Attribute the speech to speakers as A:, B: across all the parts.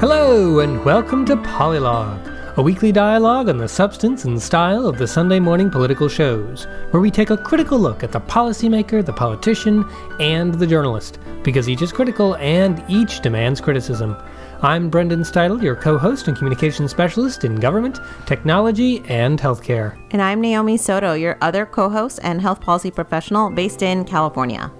A: Hello, and welcome to Polylog, a weekly dialogue on the substance and style of the Sunday morning political shows, where we take a critical look at the policymaker, the politician, and the journalist, because each is critical and each demands criticism. I'm Brendan Steidel, your co host and communication specialist in government, technology, and healthcare.
B: And I'm Naomi Soto, your other co host and health policy professional based in California.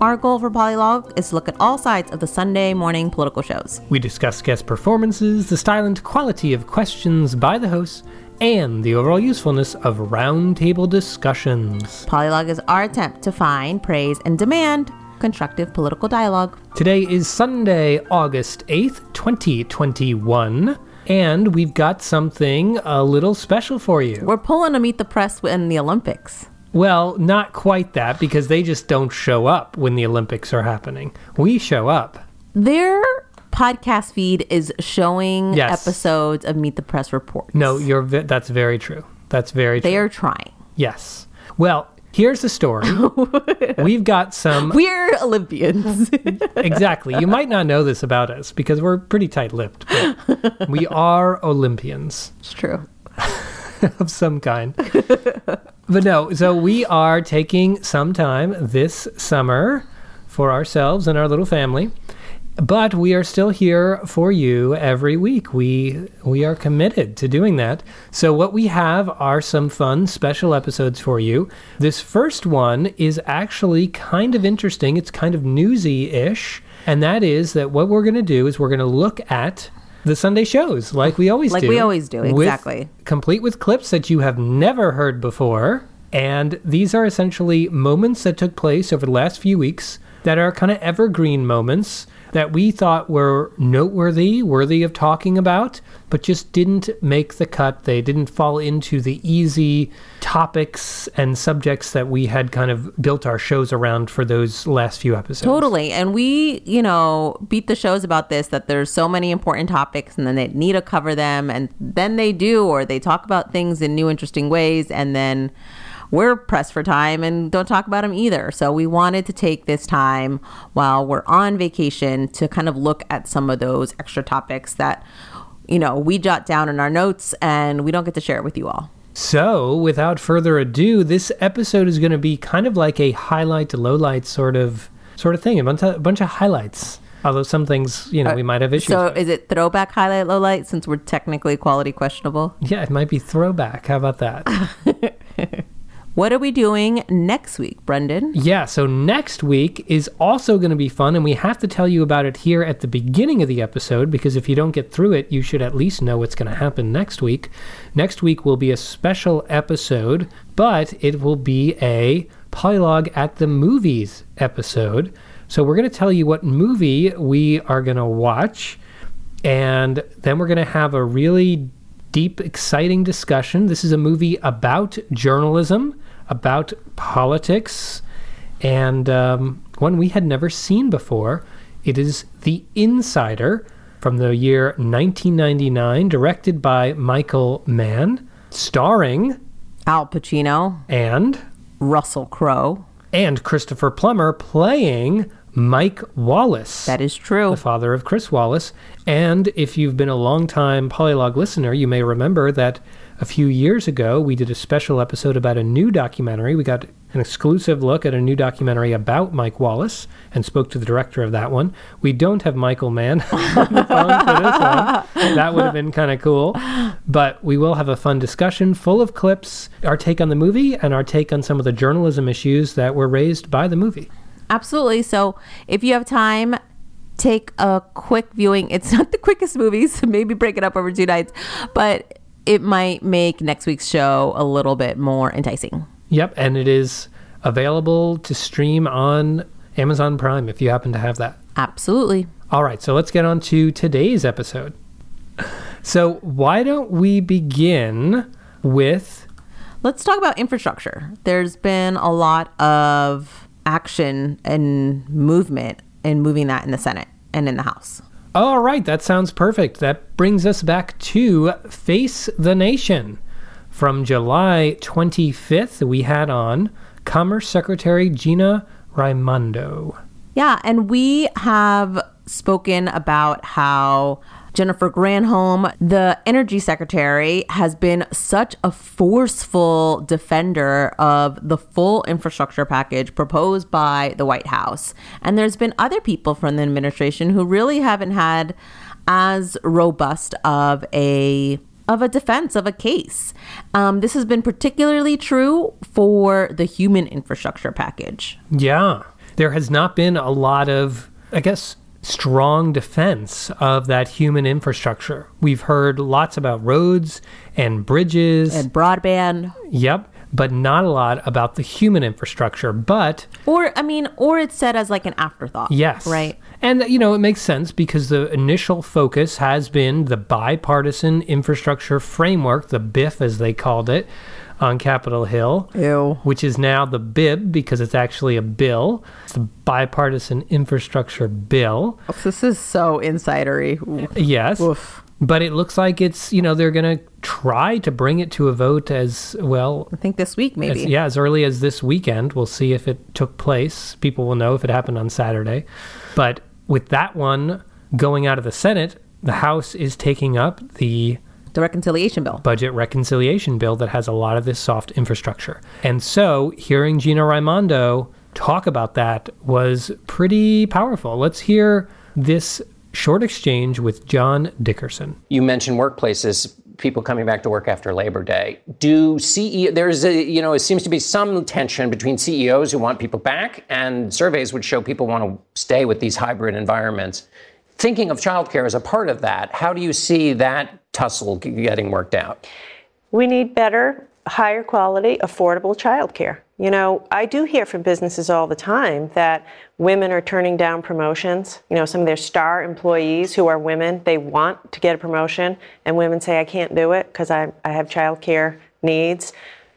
B: Our goal for Polylog is to look at all sides of the Sunday morning political shows.
A: We discuss guest performances, the style and quality of questions by the hosts, and the overall usefulness of roundtable discussions.
B: Polylog is our attempt to find, praise, and demand constructive political dialogue.
A: Today is Sunday, August 8th, 2021. And we've got something a little special for you.
B: We're pulling a meet the press in the Olympics.
A: Well, not quite that because they just don't show up when the Olympics are happening. We show up.
B: Their podcast feed is showing
A: Yes.
B: episodes of Meet the Press reports.
A: No, you're that's very true. That's very true.
B: They are trying.
A: Yes. Well, here's the story. We've got some
B: We're Olympians.
A: exactly. You might not know this about us because we're pretty tight-lipped, but we are Olympians.
B: it's true.
A: of some kind. but no, so we are taking some time this summer for ourselves and our little family. But we are still here for you every week. We we are committed to doing that. So what we have are some fun special episodes for you. This first one is actually kind of interesting. It's kind of newsy-ish, and that is that what we're going to do is we're going to look at the Sunday shows like we always
B: Like
A: do.
B: Like we always do,
A: with-
B: exactly.
A: complete with clips that you have never heard before. And these are essentially moments that took place over the last few weeks that are kind of evergreen moments that we thought were noteworthy, worthy of talking about, but just didn't make the cut. They didn't fall into the easy topics and subjects that we had kind of built our shows around for those last few episodes.
B: Totally. And we, you know, beat the shows about this that there's so many important topics and then they need to cover them. And then they do, or they talk about things in new, interesting ways. And then we're pressed for time and don't talk about them either. So we wanted to take this time while we're on vacation to kind of look at some of those extra topics that, you know, we jot down in our notes and we don't get to share it with you all.
A: So, without further ado, this episode is going to be kind of like a highlight to lowlight sort of sort of thing, a bunch of, a bunch of highlights. Although some things, you know, we might have issues.
B: So
A: with.
B: is it throwback, highlight, low light since we're technically quality questionable?
A: yeah, it might be throwback. How about that?
B: What are we doing next week, Brendan?
A: yeah, so next week is also going to be fun, and we have to tell you about it here at the beginning of the episode because if you don't get through it, you should at least know what's going to happen next week. Next week will be a special episode, but it will be a Polylog at the Movies episode. So we're going to tell you what movie we are going to watch, and then we're going to have a really deep, exciting discussion. This is a movie about journalism, about politics, and um, one we had never seen before. It is The Insider from the year 1999, directed by Michael Mann, starring
B: Al Pacino,
A: and
B: Russell Crowe.
A: and Christopher Plummer playing Mike Wallace.
B: That is true.
A: the father of Chris Wallace. And if you've been a long-time Polylog listener, you may remember that a few years ago we did a special episode about a new documentary. We got an exclusive look at a new documentary about Mike Wallace and spoke to the director of that one. We don't have Michael Mann on the phone for this one. That would have been kind of cool. But we will have a fun discussion full of clips, our take on the movie, and our take on some of the journalism issues that were raised by the movie.
B: Absolutely. So if you have time, take a quick viewing. It's not the quickest movie, so maybe break it up over two nights, but it might make next week's show a little bit more enticing.
A: Yep, and it is available to stream on Amazon Prime if you happen to have that.
B: Absolutely.
A: All right, so let's get on to today's episode. So, why don't we begin with
B: Let's talk about infrastructure. There's been a lot of action and movement in moving that in the Senate and in the House.
A: All right, that sounds perfect. That brings us back to Face the Nation. From July 25th, we had on Commerce Secretary Gina Raimondo.
B: Yeah, and we have spoken about how Jennifer Granholm, the energy secretary, has been such a forceful defender of the full infrastructure package proposed by the White House. And there's been other people from the administration who really haven't had as robust of a of a defense of a case. Um, this has been particularly true for the human infrastructure package.
A: Yeah. There has not been a lot of, I guess, strong defense of that human infrastructure. We've heard lots about roads and bridges
B: and broadband.
A: Yep. But not a lot about the human infrastructure. But.
B: Or, I mean, or it's said as like an afterthought.
A: Yes.
B: Right.
A: And, you know, it makes sense because the initial focus has been the bipartisan infrastructure framework, the BIF as they called it, on Capitol Hill.
B: Ew.
A: Which is now the BIB because it's actually a bill. It's the bipartisan infrastructure bill.
B: This is so insidery.
A: Yes.
B: Oof.
A: But it looks like it's, you know, they're going to try to bring it to a vote as well.
B: I think this week, maybe.
A: As, yeah, as early as this weekend. We'll see if it took place. People will know if it happened on Saturday. But with that one going out of the Senate, the House is taking up the
B: the reconciliation bill.
A: Budget reconciliation bill that has a lot of this soft infrastructure. And so hearing Gina Raimondo talk about that was pretty powerful. Let's hear this short exchange with John Dickerson.
C: You mentioned workplaces people coming back to work after Labor Day. Do CEO there's a you know it seems to be some tension between CEOs who want people back and surveys would show people want to stay with these hybrid environments. Thinking of childcare as a part of that, how do you see that tussle getting worked out?
D: We need better, higher quality, affordable childcare. You know, I do hear from businesses all the time that women are turning down promotions. You know, some of their star employees who are women, they want to get a promotion, and women say, I can't do it because I, I have childcare needs.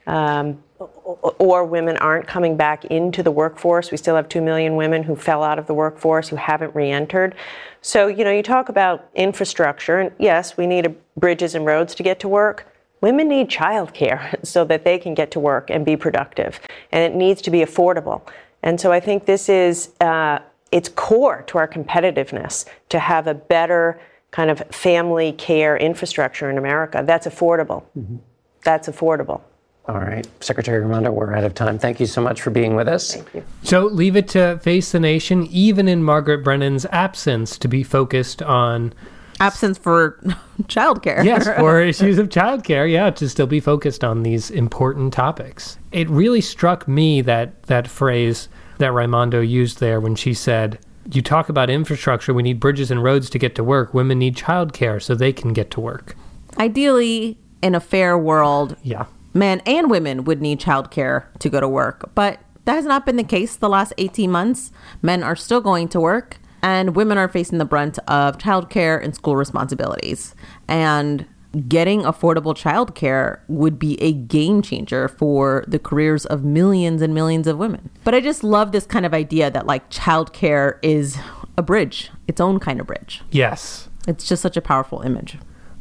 D: Um, or women aren't coming back into the workforce. We still have 2 million women who fell out of the workforce who haven't re entered. So, you know, you talk about infrastructure, and yes, we need a, bridges and roads to get to work. Women need childcare so that they can get to work and be productive, and it needs to be affordable. And so I think this is uh, it's core to our competitiveness to have a better kind of family care infrastructure in America that's affordable. Mm-hmm. That's affordable.
C: All right. Secretary Raimondo, we're out of time. Thank you so much for being with us.
D: Thank you.
A: So leave it to Face the Nation, even in Margaret Brennan's absence, to be focused on.
B: Absence for childcare.
A: yes, for issues of childcare. Yeah, to still be focused on these important topics. It really struck me that that phrase that Raimondo used there when she said, "You talk about infrastructure. We need bridges and roads to get to work. Women need childcare so they can get to work."
B: Ideally, in a fair world,
A: yeah,
B: men and women would need childcare to go to work. But that has not been the case the last 18 months. Men are still going to work, and women are facing the brunt of childcare and school responsibilities. And getting affordable childcare would be a game changer for the careers of millions and millions of women. But I just love this kind of idea that like childcare is a bridge, its own kind of bridge.
A: Yes.
B: It's just such a powerful image.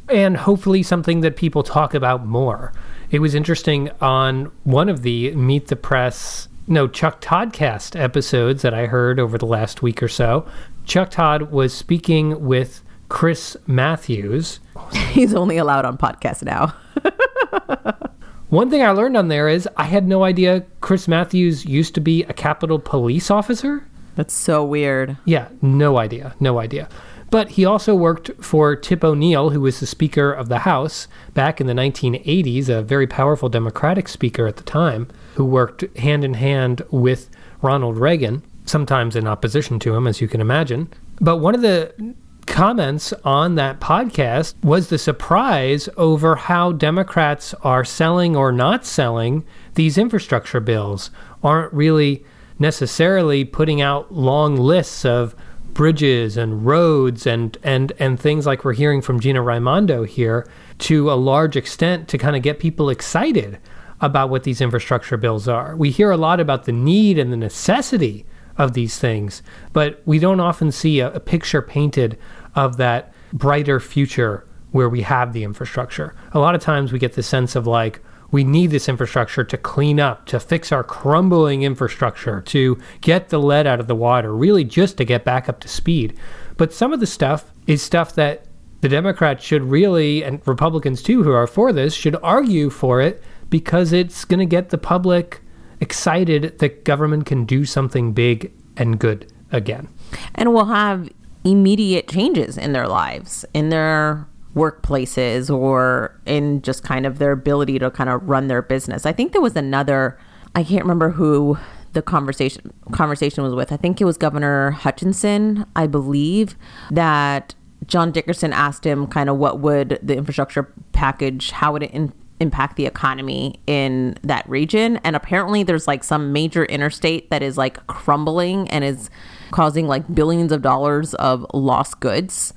A: And hopefully something that people talk about more. It was interesting on one of the Meet the Press, no, Chuck Toddcast episodes that I heard over the last week or so. Chuck Todd was speaking with Chris Matthews.
B: He's only allowed on podcasts now.
A: One thing I learned on there is I had no idea Chris Matthews used to be a Capitol police officer.
B: That's so weird.
A: Yeah, no idea. No idea. But he also worked for Tip O'Neill, who was the Speaker of the House back in the 1980s, a very powerful Democratic speaker at the time, who worked hand in hand with Ronald Reagan, sometimes in opposition to him, as you can imagine. But one of the comments on that podcast was the surprise over how Democrats are selling or not selling these infrastructure bills, aren't really necessarily putting out long lists of bridges and roads and and and things like we're hearing from Gina Raimondo here to a large extent to kind of get people excited about what these infrastructure bills are. We hear a lot about the need and the necessity of these things, but we don't often see a, a picture painted of that brighter future where we have the infrastructure. A lot of times we get the sense of like, we need this infrastructure to clean up, to fix our crumbling infrastructure, to get the lead out of the water, really just to get back up to speed. But some of the stuff is stuff that the Democrats should really, and Republicans too, who are for this, should argue for it because it's going to get the public excited that government can do something big and good again.
B: And we'll have immediate changes in their lives, in their workplaces, or in just kind of their ability to kind of run their business. I think there was another, I can't remember who the conversation conversation was with. I think it was Governor Hutchinson, I believe, that John Dickerson asked him kind of what would the infrastructure package, how would it in, impact the economy in that region? And apparently there's like some major interstate that is like crumbling and is causing like billions of dollars of lost goods.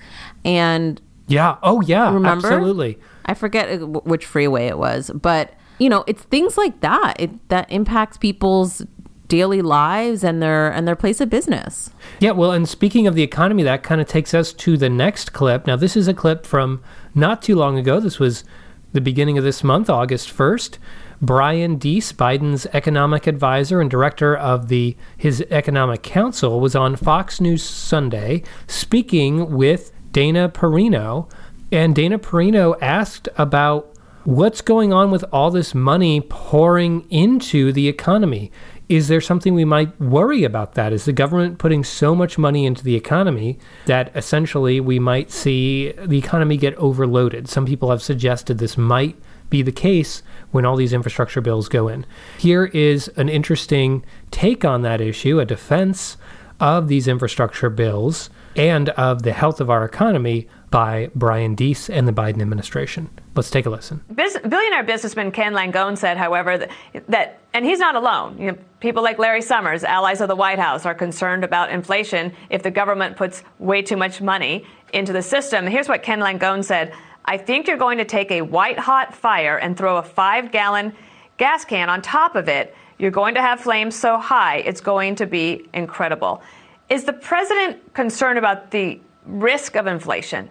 B: And
A: yeah, oh yeah,
B: remember?
A: absolutely.
B: I forget uh, which freeway it was, but you know, it's things like that it, that impacts people's daily lives and their and their place of business.
A: Yeah, well, and speaking of the economy, that kind of takes us to the next clip. Now, this is a clip from not too long ago. This was the beginning of this month, August 1st. Brian Deese, Biden's economic advisor and director of the his economic council, was on Fox News Sunday speaking with Dana Perino, and Dana Perino asked about what's going on with all this money pouring into the economy. Is there something we might worry about that? Is the government putting so much money into the economy that essentially we might see the economy get overloaded? Some people have suggested this might be the case when all these infrastructure bills go in. Here is an interesting take on that issue, a defense of these infrastructure bills and of the health of our economy by Brian Deese and the Biden administration. Let's take a listen.
E: billionaire businessman Ken Langone said, however, that, that and he's not alone. You know, people like Larry Summers, allies of the White House, are concerned about inflation if the government puts way too much money into the system. Here's what Ken Langone said I think you're going to take a white hot fire and throw a five gallon gas can on top of it. You're going to have flames so high, it's going to be incredible. Is the president concerned about the risk of inflation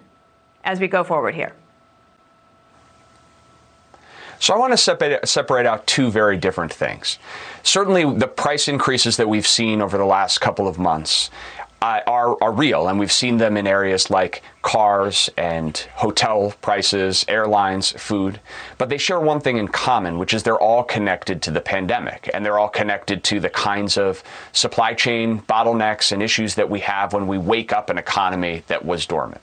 E: as we go forward here?
F: So I want to separate, out two very different things. Certainly, the price increases that we've seen over the last couple of months uh, are, are real, and we've seen them in areas like cars and hotel prices, airlines, food. But they share one thing in common, which is they're all connected to the pandemic, and they're all connected to the kinds of supply chain bottlenecks and issues that we have when we wake up an economy that was dormant.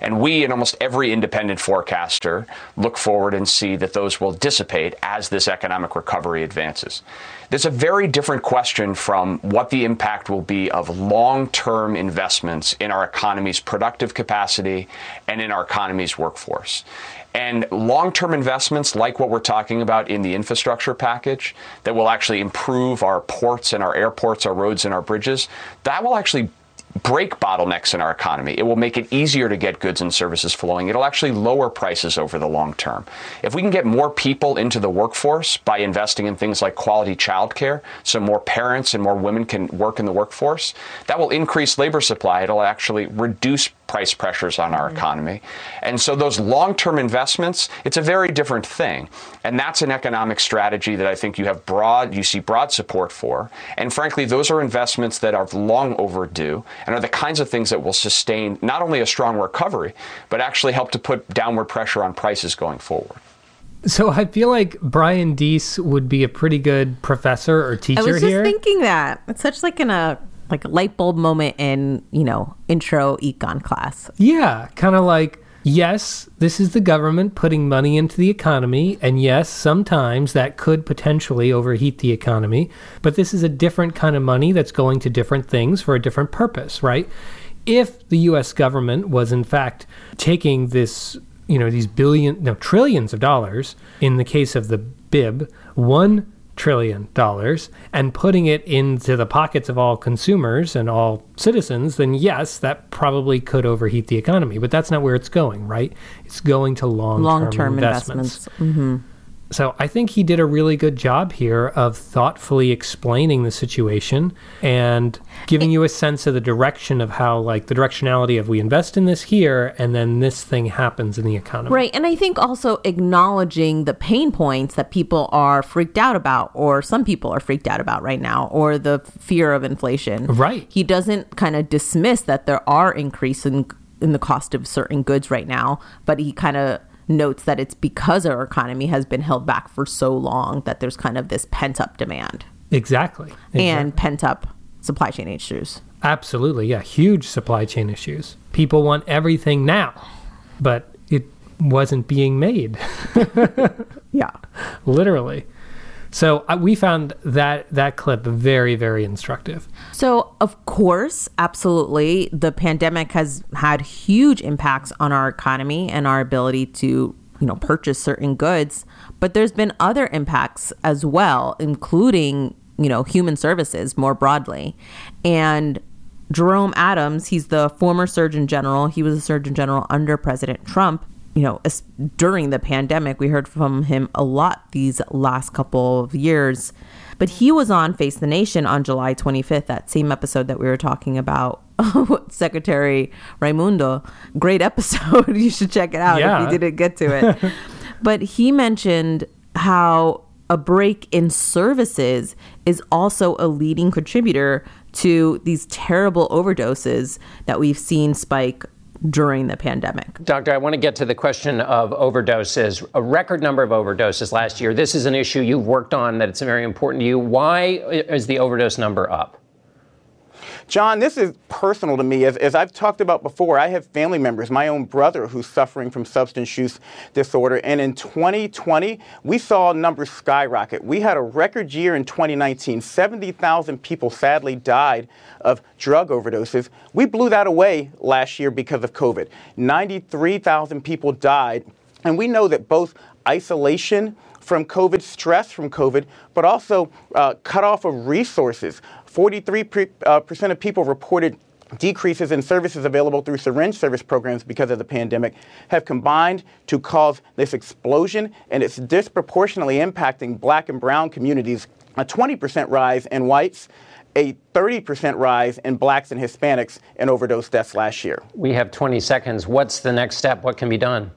F: And we and almost every independent forecaster look forward and see that those will dissipate as this economic recovery advances. There's a very different question from what the impact will be of long term investments in our economy's productive capacity and in our economy's workforce. And long term investments, like what we're talking about in the infrastructure package, that will actually improve our ports and our airports, our roads and our bridges, that will actually break bottlenecks in our economy. It will make it easier to get goods and services flowing. It'll actually lower prices over the long term. If we can get more people into the workforce by investing in things like quality childcare, so more parents and more women can work in the workforce, that will increase labor supply. It'll actually reduce price pressures on our economy. And so those long-term investments, it's a very different thing. And that's an economic strategy that I think you have broad you see broad support for. And frankly, those are investments that are long overdue and are the kinds of things that will sustain not only a strong recovery, but actually help to put downward pressure on prices going forward.
A: So I feel like Brian Deese would be a pretty good professor or teacher here. I was
B: just
A: here.
B: thinking that. It's such like in a uh, like a light bulb moment in, you know, intro econ class.
A: Yeah, kind of like yes, this is the government putting money into the economy, and yes, sometimes that could potentially overheat the economy, but this is a different kind of money that's going to different things for a different purpose, right? If the US government was in fact taking this, you know, these billion, no, trillions of dollars, in the case of the BIB, one trillion dollars and putting it into the pockets of all consumers and all citizens, then yes, that probably could overheat the economy. But that's not where it's going, right? It's going to long long-term investments. investments. Mm-hmm. So I think he did a really good job here of thoughtfully explaining the situation and giving you a sense of the direction of how, like, the directionality of we invest in this here and then this thing happens in the economy.
B: Right. And I think also acknowledging the pain points that people are freaked out about, or some people are freaked out about right now, or the fear of inflation.
A: Right.
B: He doesn't kind of dismiss that there are increasing in the cost of certain goods right now, but he kind of notes that it's because our economy has been held back for so long that there's kind of this pent up demand
A: Exactly. exactly.
B: and pent up supply chain issues.
A: Absolutely, yeah. Huge supply chain issues. People want everything now, but it wasn't being made,
B: Yeah.
A: literally. So uh, we found that that clip very, very instructive.
B: So, of course, absolutely, the pandemic has had huge impacts on our economy and our ability to, you know, purchase certain goods. But there's been other impacts as well, including, you know, human services more broadly. And Jerome Adams, he's the former Surgeon General. He was a Surgeon General under President Trump. You know, during the pandemic, we heard from him a lot these last couple of years. But he was on Face the Nation on July 25th, that same episode that we were talking about Secretary Raimondo. Great episode. you should check it out
A: Yeah.
B: if you didn't get to it. but he mentioned how a break in services is also a leading contributor to these terrible overdoses that we've seen spike during the pandemic.
C: Doctor, I want to get to the question of overdoses. A record number of overdoses last year. This is an issue you've worked on that it's very important to you. Why is the overdose number up?
G: John, this is personal to me. As, as I've talked about before, I have family members, my own brother who's suffering from substance use disorder. And in 2020, we saw numbers skyrocket. We had a record year in 2019. 70,000 people sadly died of drug overdoses. We blew that away last year because of COVID. 93,000 people died. And we know that both isolation from COVID, stress from COVID, but also uh, cut off of resources. 43% pre- uh, of people reported decreases in services available through syringe service programs because of the pandemic have combined to cause this explosion, and it's disproportionately impacting black and brown communities. A 20% rise in whites, a 30% rise in blacks and Hispanics in overdose deaths last year.
C: We have 20 seconds. What's the next step? What can be done?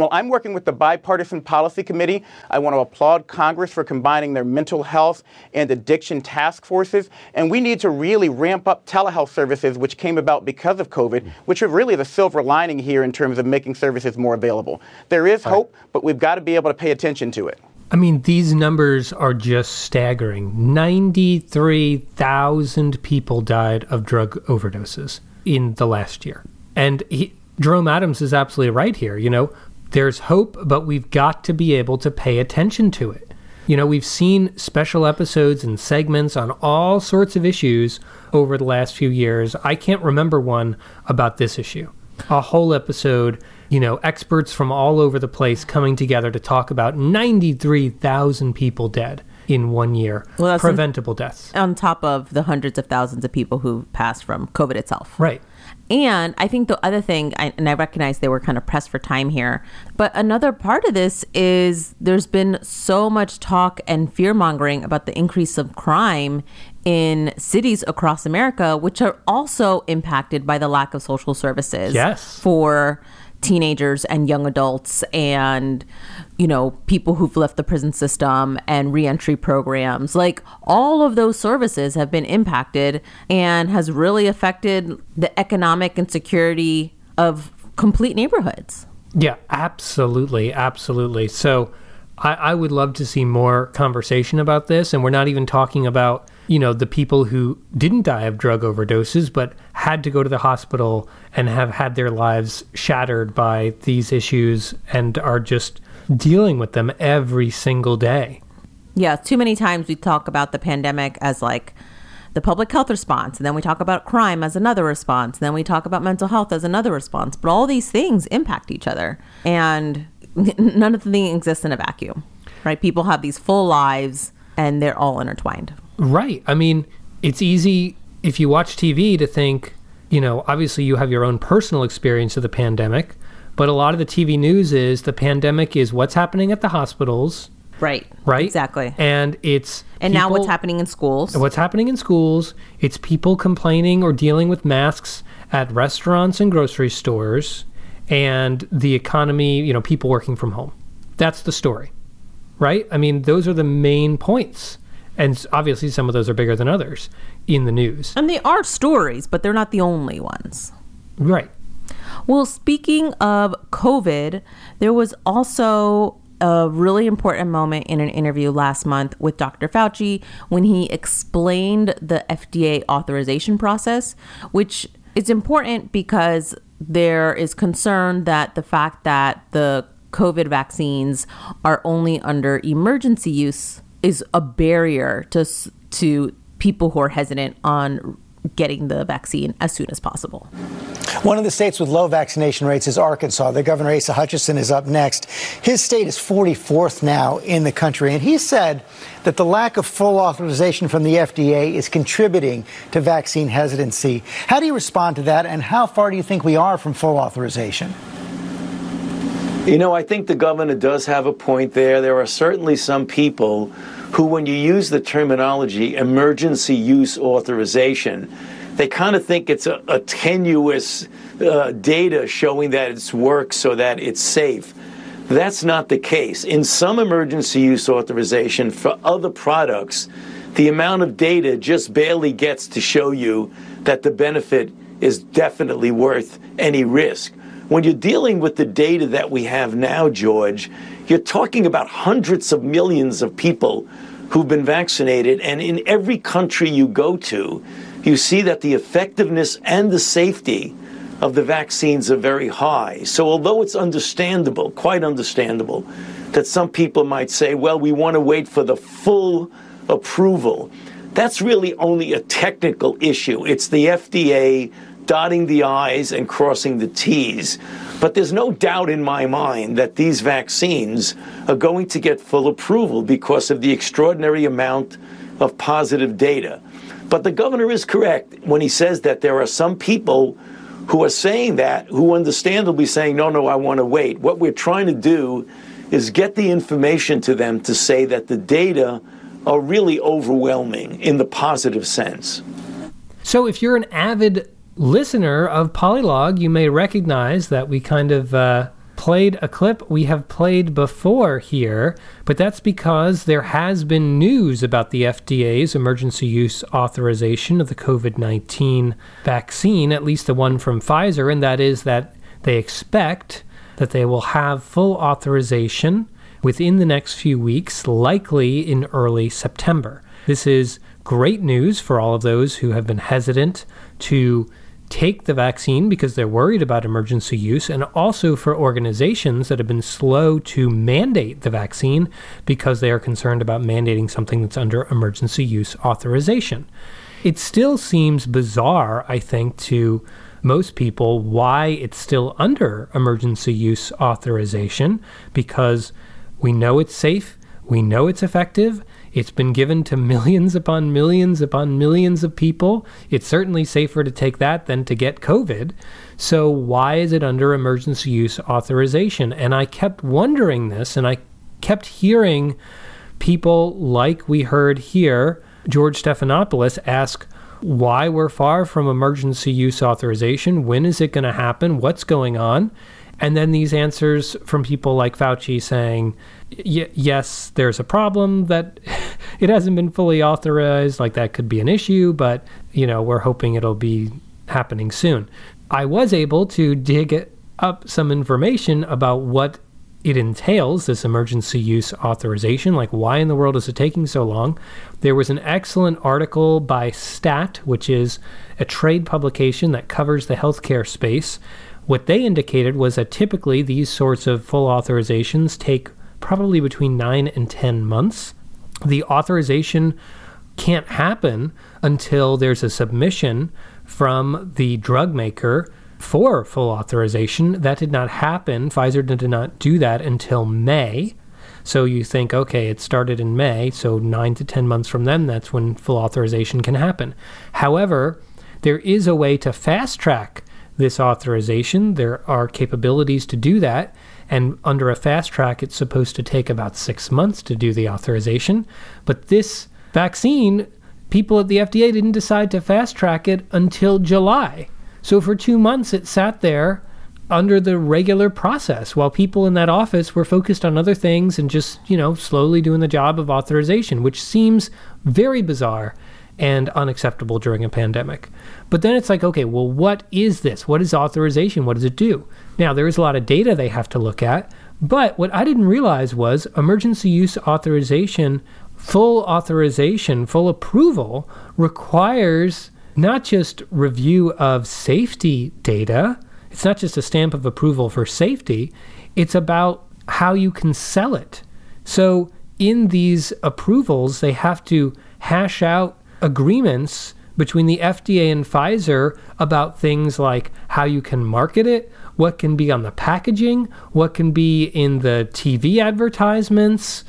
G: Well, I'm working with the Bipartisan Policy Committee. I want to applaud Congress for combining their mental health and addiction task forces. And we need to really ramp up telehealth services, which came about because of COVID, which are really the silver lining here in terms of making services more available. There is hope, but we've got to be able to pay attention to it.
A: I mean, these numbers are just staggering. 93,000 people died of drug overdoses in the last year. And he, Jerome Adams is absolutely right here. You know, there's hope, but we've got to be able to pay attention to it. You know, we've seen special episodes and segments on all sorts of issues over the last few years. I can't remember one about this issue. A whole episode, you know, experts from all over the place coming together to talk about 93,000 people dead in one year,
B: Well,
A: preventable deaths.
B: On top of the hundreds of thousands of people who passed from COVID itself.
A: Right.
B: And I think the other thing, I, and I recognize they were kind of pressed for time here, but another part of this is there's been so much talk and fear mongering about the increase of crime in cities across America, which are also impacted by the lack of social services
A: Yes.
B: for teenagers and young adults and you know people who've left the prison system and reentry programs like all of those services have been impacted and has really affected the economic and security of complete neighborhoods
A: Yeah, absolutely. Absolutely. So I, I would love to see more conversation about this. And we're not even talking about, you know, the people who didn't die of drug overdoses, but had to go to the hospital and have had their lives shattered by these issues and are just dealing with them every single day.
B: yeah too many times we talk about the pandemic as like the public health response and then we talk about crime as another response and then we talk about mental health as another response but all these things impact each other and none of the things exist in a vacuum right people have these full lives and they're all intertwined
A: Right. I mean, it's easy if you watch TV to think, you know, obviously you have your own personal experience of the pandemic, but a lot of the TV news is the pandemic is what's happening at the hospitals,
B: right
A: right?
B: exactly
A: And it's
B: and now what's happening in schools
A: What's happening in schools? It's people complaining or dealing with masks at restaurants and grocery stores, and the economy. You know, people working from home. That's the story, right? I mean, those are the main points, and obviously some of those are bigger than others in the news.
B: and they are stories but they're not the only ones
A: Right.
B: Well, speaking of COVID, there was also a really important moment in an interview last month with Dr. Fauci when he explained the FDA authorization process, which is important because there is concern that the fact that the COVID vaccines are only under emergency use is a barrier to to people who are hesitant on getting the vaccine as soon as possible.
H: One of the states with low vaccination rates is Arkansas. The governor Asa Hutchinson is up next. His state is 44th now in the country, and he said that the lack of full authorization from the FDA is contributing to vaccine hesitancy. How do you respond to that, and how far do you think we are from full authorization?
I: You know, I think the governor does have a point there. There are certainly some people who, when you use the terminology emergency use authorization, they kind of think it's a, a tenuous uh, data showing that it's works so that it's safe. That's not the case. In some emergency use authorization for other products, the amount of data just barely gets to show you that the benefit is definitely worth any risk. When you're dealing with the data that we have now, George, you're talking about hundreds of millions of people who've been vaccinated, and in every country you go to, you see that the effectiveness and the safety of the vaccines are very high. So, although it's understandable, quite understandable, that some people might say, well, we want to wait for the full approval, that's really only a technical issue. It's the FDA dotting the I's and crossing the T's. But there's no doubt in my mind that these vaccines are going to get full approval because of the extraordinary amount of positive data. But the governor is correct when he says that there are some people who are saying that, who understandably saying, no, no, I want to wait. What we're trying to do is get the information to them to say that the data are really overwhelming in the positive sense.
A: So if you're an avid listener of Polylog, you may recognize that we kind of uh, played a clip we have played before here, but that's because there has been news about the FDA's emergency use authorization of the COVID 19 vaccine, at least the one from Pfizer, and that is that they expect that they will have full authorization within the next few weeks, likely in early September. This is great news for all of those who have been hesitant to take the vaccine because they're worried about emergency use, and also for organizations that have been slow to mandate the vaccine because they are concerned about mandating something that's under emergency use authorization. It still seems bizarre, I think, to most people why it's still under emergency use authorization because we know it's safe, we know it's effective, it's been given to millions upon millions upon millions of people. It's certainly safer to take that than to get COVID. So, why is it under emergency use authorization? And I kept wondering this, and I kept hearing people like we heard here, George Stephanopoulos, ask, why we're far from emergency use authorization. When is it going to happen? What's going on? And then these answers from people like Fauci saying, yes, there's a problem that it hasn't been fully authorized. Like that could be an issue, but you know, we're hoping it'll be happening soon. I was able to dig up some information about what it entails, this emergency use authorization. Like, why in the world is it taking so long? There was an excellent article by STAT, which is a trade publication that covers the healthcare space what they indicated was that typically these sorts of full authorizations take probably between 9 and 10 months. The authorization can't happen until there's a submission from the drug maker for full authorization. That did not happen. Pfizer did not do that until May. So you think, okay, it started in May, so nine to 10 months from then, that's when full authorization can happen. However, there is a way to fast track this authorization. There are capabilities to do that. And under a fast track, it's supposed to take about six months to do the authorization. But this vaccine, people at the FDA didn't decide to fast track it until July. So for two months, it sat there under the regular process while people in that office were focused on other things and just, you know, slowly doing the job of authorization, which seems very bizarre and unacceptable during a pandemic. But then it's like, okay, well, what is this? What is authorization? What does it do? Now, there is a lot of data they have to look at, but what I didn't realize was emergency use authorization, full authorization, full approval requires not just review of safety data, it's not just a stamp of approval for safety, it's about how you can sell it. So, in these approvals, they have to hash out agreements between the FDA and Pfizer about things like how you can market it, what can be on the packaging, what can be in the TV advertisements,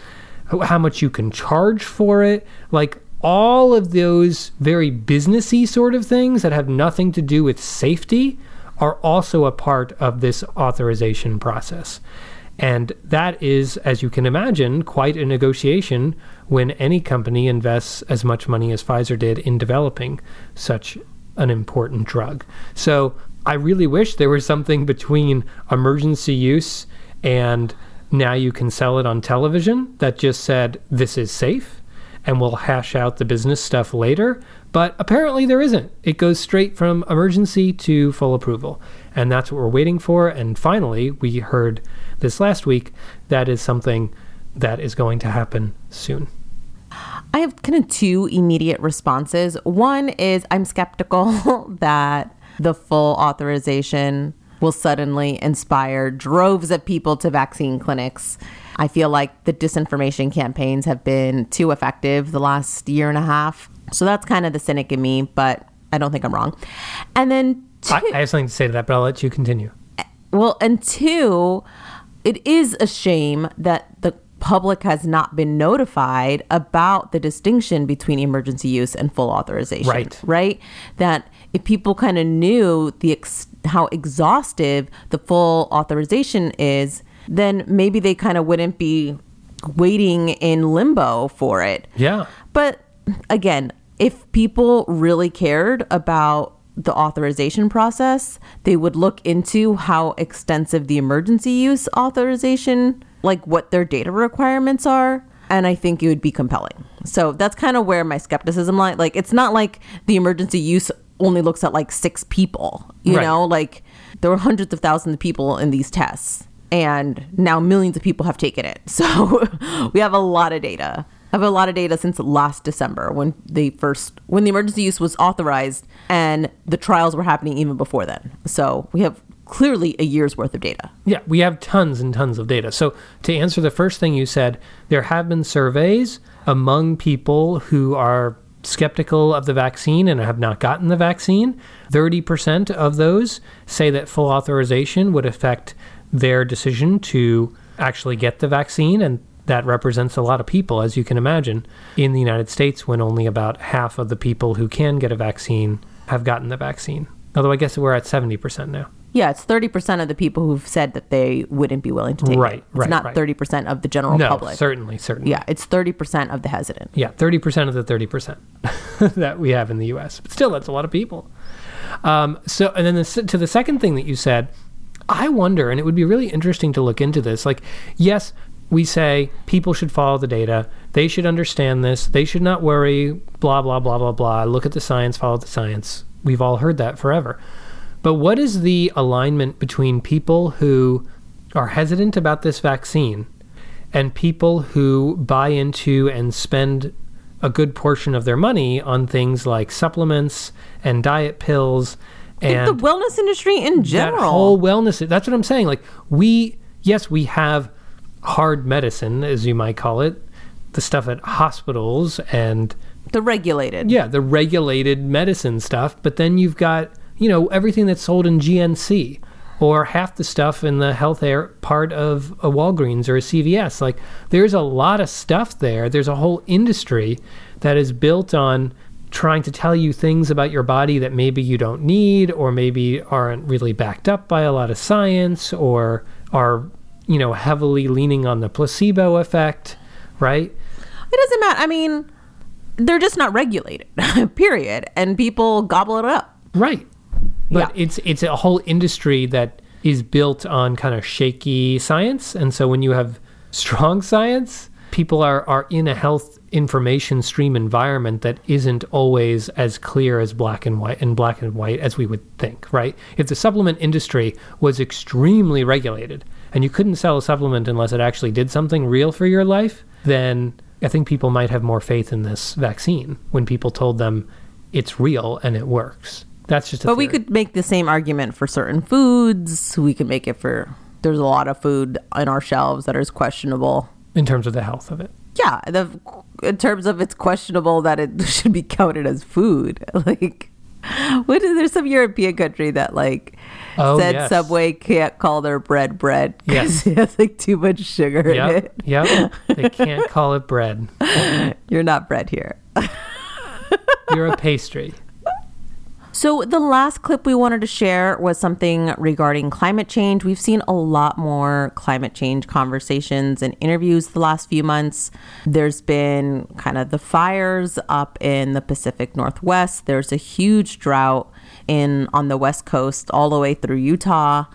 A: how much you can charge for it. Like all of those very businessy sort of things that have nothing to do with safety are also a part of this authorization process. And that is, as you can imagine, quite a negotiation when any company invests as much money as Pfizer did in developing such an important drug. So I really wish there was something between emergency use and now you can sell it on television that just said this is safe and we'll hash out the business stuff later. But apparently there isn't. It goes straight from emergency to full approval. And that's what we're waiting for. And finally, we heard this last week that is something that is going to happen soon.
B: I have kind of two immediate responses. One is I'm skeptical that the full authorization will suddenly inspire droves of people to vaccine clinics. I feel like the disinformation campaigns have been too effective the last year and a half. So that's kind of the cynic in me, but I don't think I'm wrong. And then
A: I, I have something to say to that, but I'll let you continue.
B: well, and two, it is a shame that the public has not been notified about the distinction between emergency use and full authorization.
A: Right.
B: Right. That if people kind of knew the ex- how exhaustive the full authorization is, then maybe they kind of wouldn't be waiting in limbo for it.
A: Yeah.
B: But again, if people really cared about the authorization process, they would look into how extensive the emergency use authorization, like what their data requirements are. And I think it would be compelling. So that's kind of where my skepticism lies. Like, it's not like the emergency use only looks at like six people, you
A: Right.
B: know, like there were hundreds of thousands of people in these tests. And now millions of people have taken it. So we have a lot of data. Have a lot of data since last December when they first when the emergency use was authorized and the trials were happening even before then. So we have clearly a year's worth of data.
A: Yeah, we have tons and tons of data. So, to answer the first thing you said, there have been surveys among people who are skeptical of the vaccine and have not gotten the vaccine. 30% of those say that full authorization would affect their decision to actually get the vaccine. And that represents a lot of people, as you can imagine, in the United States when only about half of the people who can get a vaccine have gotten the vaccine. Although I guess we're at 70% now.
B: Yeah, it's 30% of the people who've said that they wouldn't be willing to take
A: Right,
B: it. It's
A: right,
B: not
A: right.
B: 30% of the general
A: no,
B: public.
A: certainly, certainly.
B: Yeah, it's 30% of the hesitant.
A: Yeah, 30% of the 30% that we have in the US. But still, that's a lot of people. Um, so, and then the, to the second thing that you said, I wonder, and it would be really interesting to look into this. Like, yes, we say people should follow the data, they should understand this, they should not worry, blah, blah, blah, blah, blah. Look at the science, follow the science. We've all heard that forever. But what is the alignment between people who are hesitant about this vaccine and people who buy into and spend a good portion of their money on things like supplements and diet pills and
B: the wellness industry in general.
A: that whole wellness that's what i'm saying like we yes we have hard medicine as you might call it the stuff at hospitals and
B: the regulated.
A: yeah the regulated medicine stuff but then you've got you know everything that's sold in gnc or half the stuff in the health air part of a walgreens or a cvs like there's a lot of stuff there there's a whole industry that is built on trying to tell you things about your body that maybe you don't need or maybe aren't really backed up by a lot of science or are you know heavily leaning on the placebo effect right
B: It doesn't matter. I mean, they're just not regulated, period. And people gobble it up.
A: Right. But
B: Yeah.
A: it's it's a whole industry that is built on kind of shaky science, and so when you have strong science, people are, are in a health information stream environment that isn't always as clear as black and white and black and white as we would think, right? If the supplement industry was extremely regulated and you couldn't sell a supplement unless it actually did something real for your life, then I think people might have more faith in this vaccine when people told them it's real and it works. That's just a
B: But we could make the same argument for certain foods. We could make it for there's a lot of food on our shelves that is questionable.
A: in terms of the health of it.
B: Yeah, the in terms of it's questionable that it should be counted as food. Like what is there's some European country that like
A: Oh,
B: said
A: yes.
B: Subway can't call their bread bread because
A: Yes.
B: it has like too much sugar in it.
A: Yep. They can't call it bread.
B: You're not bread here.
A: You're a pastry.
B: So, the last clip we wanted to share was something regarding climate change. We've seen a lot more climate change conversations and interviews the last few months. There's been kind of the fires up in the Pacific Northwest. There's a huge drought in on the West Coast all the way through Utah.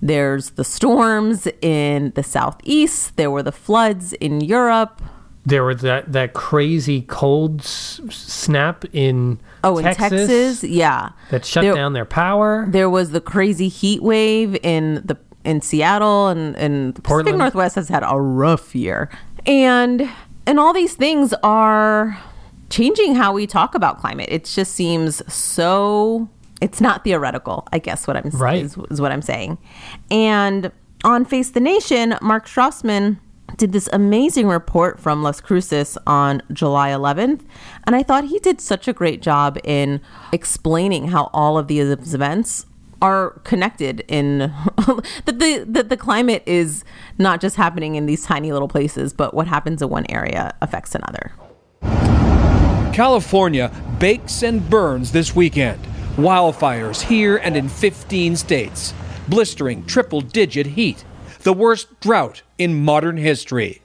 B: There's the storms in the Southeast. There were the floods in Europe.
A: There was that, that crazy cold s- snap in
B: Oh, in Texas, yeah.
A: that shut
B: There-
A: down their power.
B: There was the crazy heat wave in the in Seattle and and the Pacific
A: Portland.
B: Northwest has had a rough year. And and all these things are changing how we talk about climate. It just seems so it's not theoretical, I guess what I'm
A: Right.
B: is, is what I'm saying. And on Face the Nation, Mark Strassmann did this amazing report from Las Cruces on July 11th. And I thought he did such a great job in explaining how all of these events are connected in that the that the climate is not just happening in these tiny little places, but what happens in one area affects another.
J: California bakes and burns this weekend. Wildfires here and in 15 states. Blistering triple digit heat. The worst drought in modern history.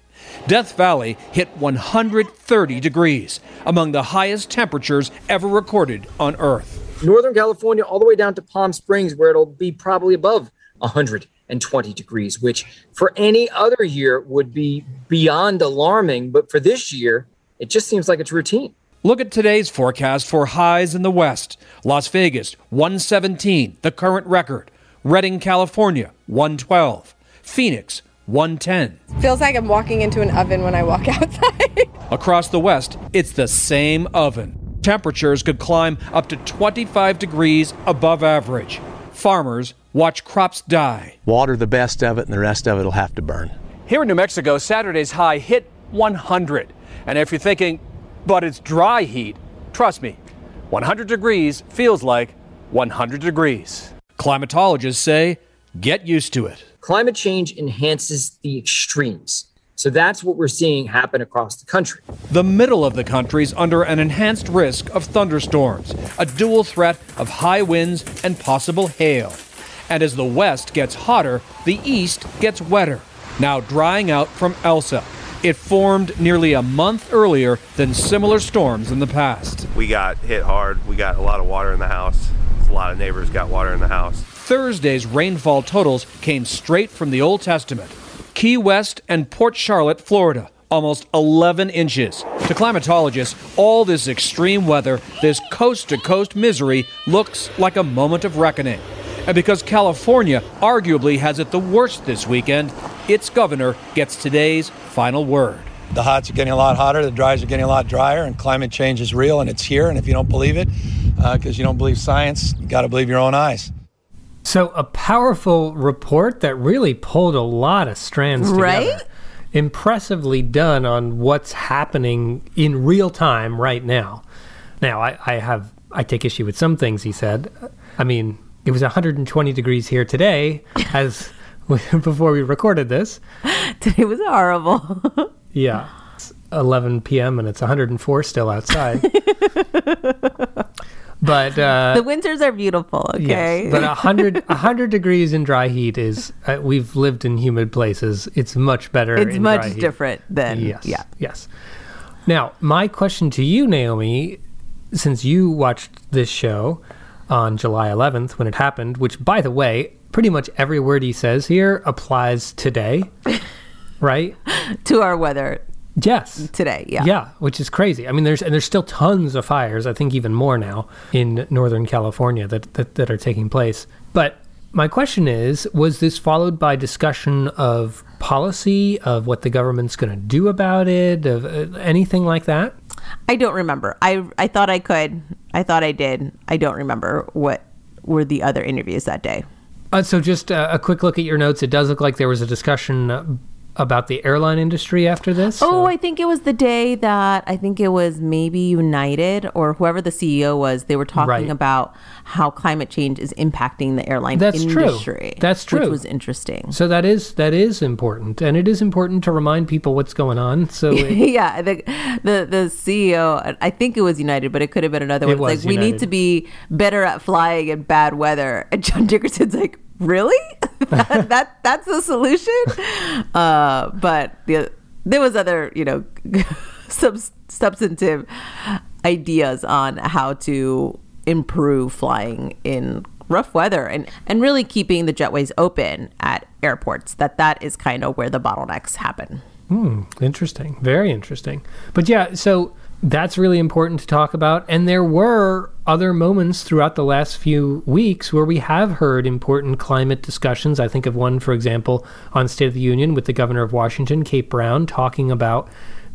J: Death Valley hit 130 degrees, among the highest temperatures ever recorded on Earth.
K: Northern California all the way down to Palm Springs, where it'll be probably above 120 degrees, which for any other year would be beyond alarming. But for this year, it just seems like it's routine.
J: Look at today's forecast for highs in the west. Las Vegas, 117, the current record. Redding, California, 112. Phoenix, 110.
L: Feels like I'm walking into an oven when I walk outside.
J: Across the west, it's the same oven. Temperatures could climb up to 25 degrees above average. Farmers watch crops die.
M: Water the best of it, and the rest of it will have to burn.
J: Here in New Mexico, Saturday's high hit 100. And if you're thinking, but it's dry heat, trust me, 100 degrees feels like 100 degrees. Climatologists say, get used to it.
K: Climate change enhances the extremes. So that's what we're seeing happen across the country.
J: The middle of the country is under an enhanced risk of thunderstorms, a dual threat of high winds and possible hail. And as the west gets hotter, the east gets wetter, now drying out from Elsa. It formed nearly a month earlier than similar storms in the past.
N: We got hit hard. We got a lot of water in the house. A lot of neighbors got water in the house.
J: Thursday's rainfall totals came straight from the Old Testament. Key West and Port Charlotte, Florida, almost 11 inches. To climatologists, all this extreme weather, this coast to coast misery, looks like a moment of reckoning. And because California arguably has it the worst this weekend, its governor gets today's final word.
O: The hots are getting a lot hotter, the dries are getting a lot drier, and climate change is real and it's here. And if you don't believe it, uh, because you don't believe science, you got to believe your own eyes.
A: So a powerful report that really pulled a lot of strands together.
B: Right?
A: Impressively done on what's happening in real time right now. Now I, I have I take issue with some things he said. I mean, it was 120 degrees here today, as before we recorded this.
B: Today was horrible.
A: Yeah. It's 11 p.m. and it's 104 still outside. But uh,
B: the winters are beautiful, okay?
A: Yes, but a hundred a hundred degrees in dry heat is. Uh, we've lived in humid places. It's much better.
B: It's
A: in
B: much
A: dry heat.
B: different than-
A: yes,
B: yeah.
A: yes. Now, my question to you, Naomi, since you watched this show on July 11th when it happened, which, by the way, pretty much every word he says here applies today, right?
B: to our weather.
A: Yes.
B: Today, yeah.
A: Yeah, which is crazy. I mean, there's and there's still tons of fires. I think even more now in Northern California that that, that are taking place. But my question is, was this followed by discussion of policy, of what the government's going to do about it, of uh, anything like that?
B: I don't remember. I I thought I could. I thought I did. I don't remember what were the other interviews that day.
A: Uh, so, just uh, a quick look at your notes. It does look like there was a discussion uh, about the airline industry after this.
B: Oh, I think it was the day that I think it was maybe United or whoever the CEO was. They were talking
A: Right.
B: about how climate change is impacting the airline industry.
A: That's true. That's true.
B: Which was interesting.
A: So that is that is important, and it is important to remind people what's going on. So it,
B: yeah, the, the the CEO, I think it was United, but it could have been another
A: It
B: one. like we need to be better at flying in bad weather, and John Dickerson's like, really? that, that that's the solution? Uh, but the, there was other, you know, sub, substantive ideas on how to improve flying in rough weather and and really keeping the jetways open at airports that that is kind of where the bottlenecks happen
A: Hmm, interesting. Very interesting. But yeah, so that's really important to talk about. And there were other moments throughout the last few weeks where we have heard important climate discussions. I think of one, for example, on State of the Union with the governor of Washington, Kate Brown, talking about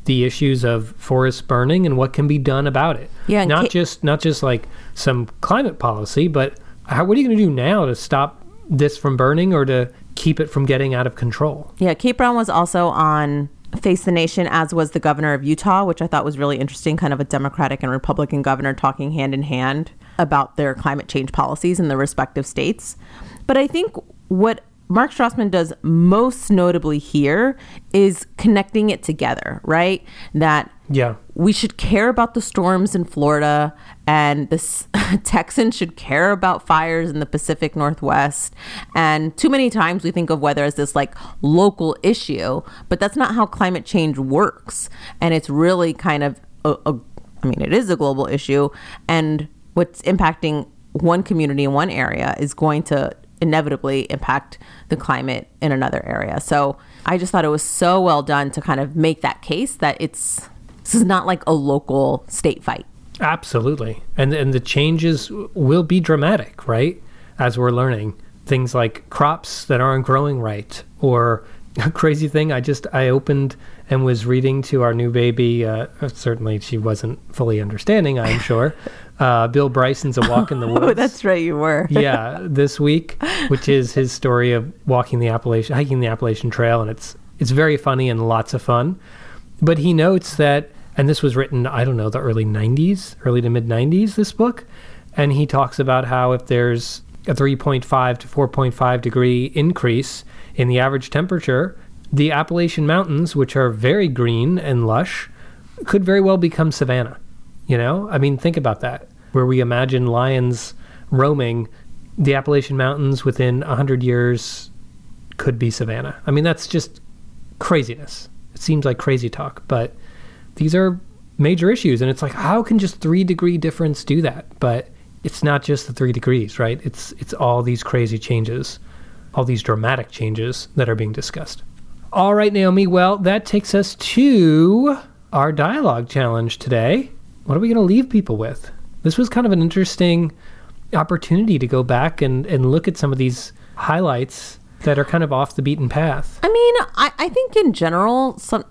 A: the issues of forest burning and what can be done about it.
B: Yeah,
A: not
B: Kate-
A: just not just like some climate policy, but how, what are you going to do now to stop this from burning or to keep it from getting out of control?
B: Yeah, Kate Brown was also on Face the Nation, as was the governor of Utah, which I thought was really interesting. Kind of a Democratic and Republican governor talking hand in hand about their climate change policies in the respective states. But I think what Mark Strassmann does most notably here is connecting it together, right? That
A: Yeah.
B: we should care about the storms in Florida, and the Texans should care about fires in the Pacific Northwest. And too many times we think of weather as this like local issue, but that's not how climate change works. And it's really kind of a, a I mean, it is a global issue, and what's impacting one community in one area is going to inevitably impact the climate in another area. So I just thought it was so well done to kind of make that case that it's this is not like a local state fight.
A: Absolutely. And and the changes will be dramatic, right? As we're learning things like crops that aren't growing right or a crazy thing I just I opened and was reading to our new baby uh, certainly she wasn't fully understanding, I'm sure. Uh, Bill Bryson's A Walk in the Woods.
B: Oh, that's right, you were.
A: yeah, this week, which is his story of walking the Appalachian, hiking the Appalachian Trail, and it's it's very funny and lots of fun. But he notes that, and this was written, I don't know, the early '90s, early to mid '90s. This book, and he talks about how if there's a 3.5 to 4.5 degree increase in the average temperature, the Appalachian Mountains, which are very green and lush, could very well become savanna. You know, I mean, think about that. Where we imagine lions roaming, the Appalachian Mountains within 100 years could be savanna. I mean, that's just craziness. It seems like crazy talk, but these are major issues. And it's like, how can just three degree difference do that? But it's not just the three degrees, right? It's, it's all these crazy changes, all these dramatic changes that are being discussed. All right, Naomi. Well, that takes us to our dialogue challenge today. What are we going to leave people with? This was kind of an interesting opportunity to go back and, and look at some of these highlights that are kind of off the beaten path.
B: I mean, I, I think in general, some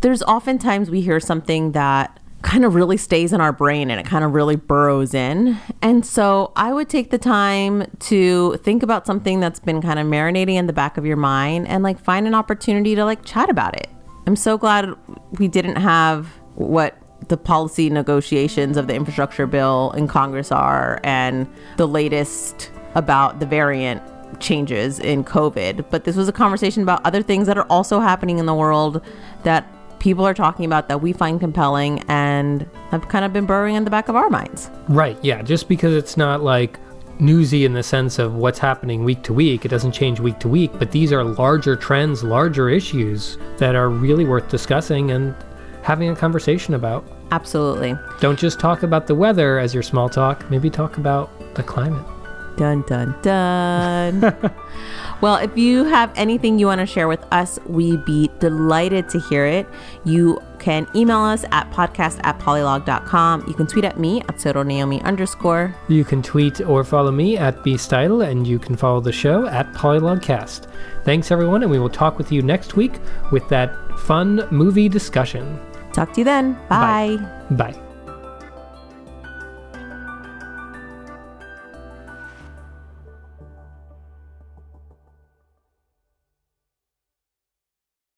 B: there's oftentimes we hear something that kind of really stays in our brain and it kind of really burrows in. And so I would take the time to think about something that's been kind of marinating in the back of your mind and like find an opportunity to like chat about it. I'm so glad we didn't have what the policy negotiations of the infrastructure bill in Congress are and the latest about the variant changes in COVID. But this was a conversation about other things that are also happening in the world that people are talking about that we find compelling and have kind of been burrowing in the back of our minds.
A: Right. Yeah. Just because it's not like newsy in the sense of what's happening week to week, it doesn't change week to week, but these are larger trends, larger issues that are really worth discussing and having a conversation about.
B: Absolutely.
A: Don't just talk about the weather as your small talk, maybe talk about the climate.
B: Dun dun dun. well, if you have anything you want to share with us, we'd be delighted to hear it. You can email us at podcast at polylog.com. You can tweet at me at Naomi underscore.
A: You can tweet or follow me at bstyle, and you can follow the show at polylogcast. Thanks, everyone, and we will talk with you next week with that fun movie discussion.
B: Talk to you then. Bye.
A: Bye. Bye.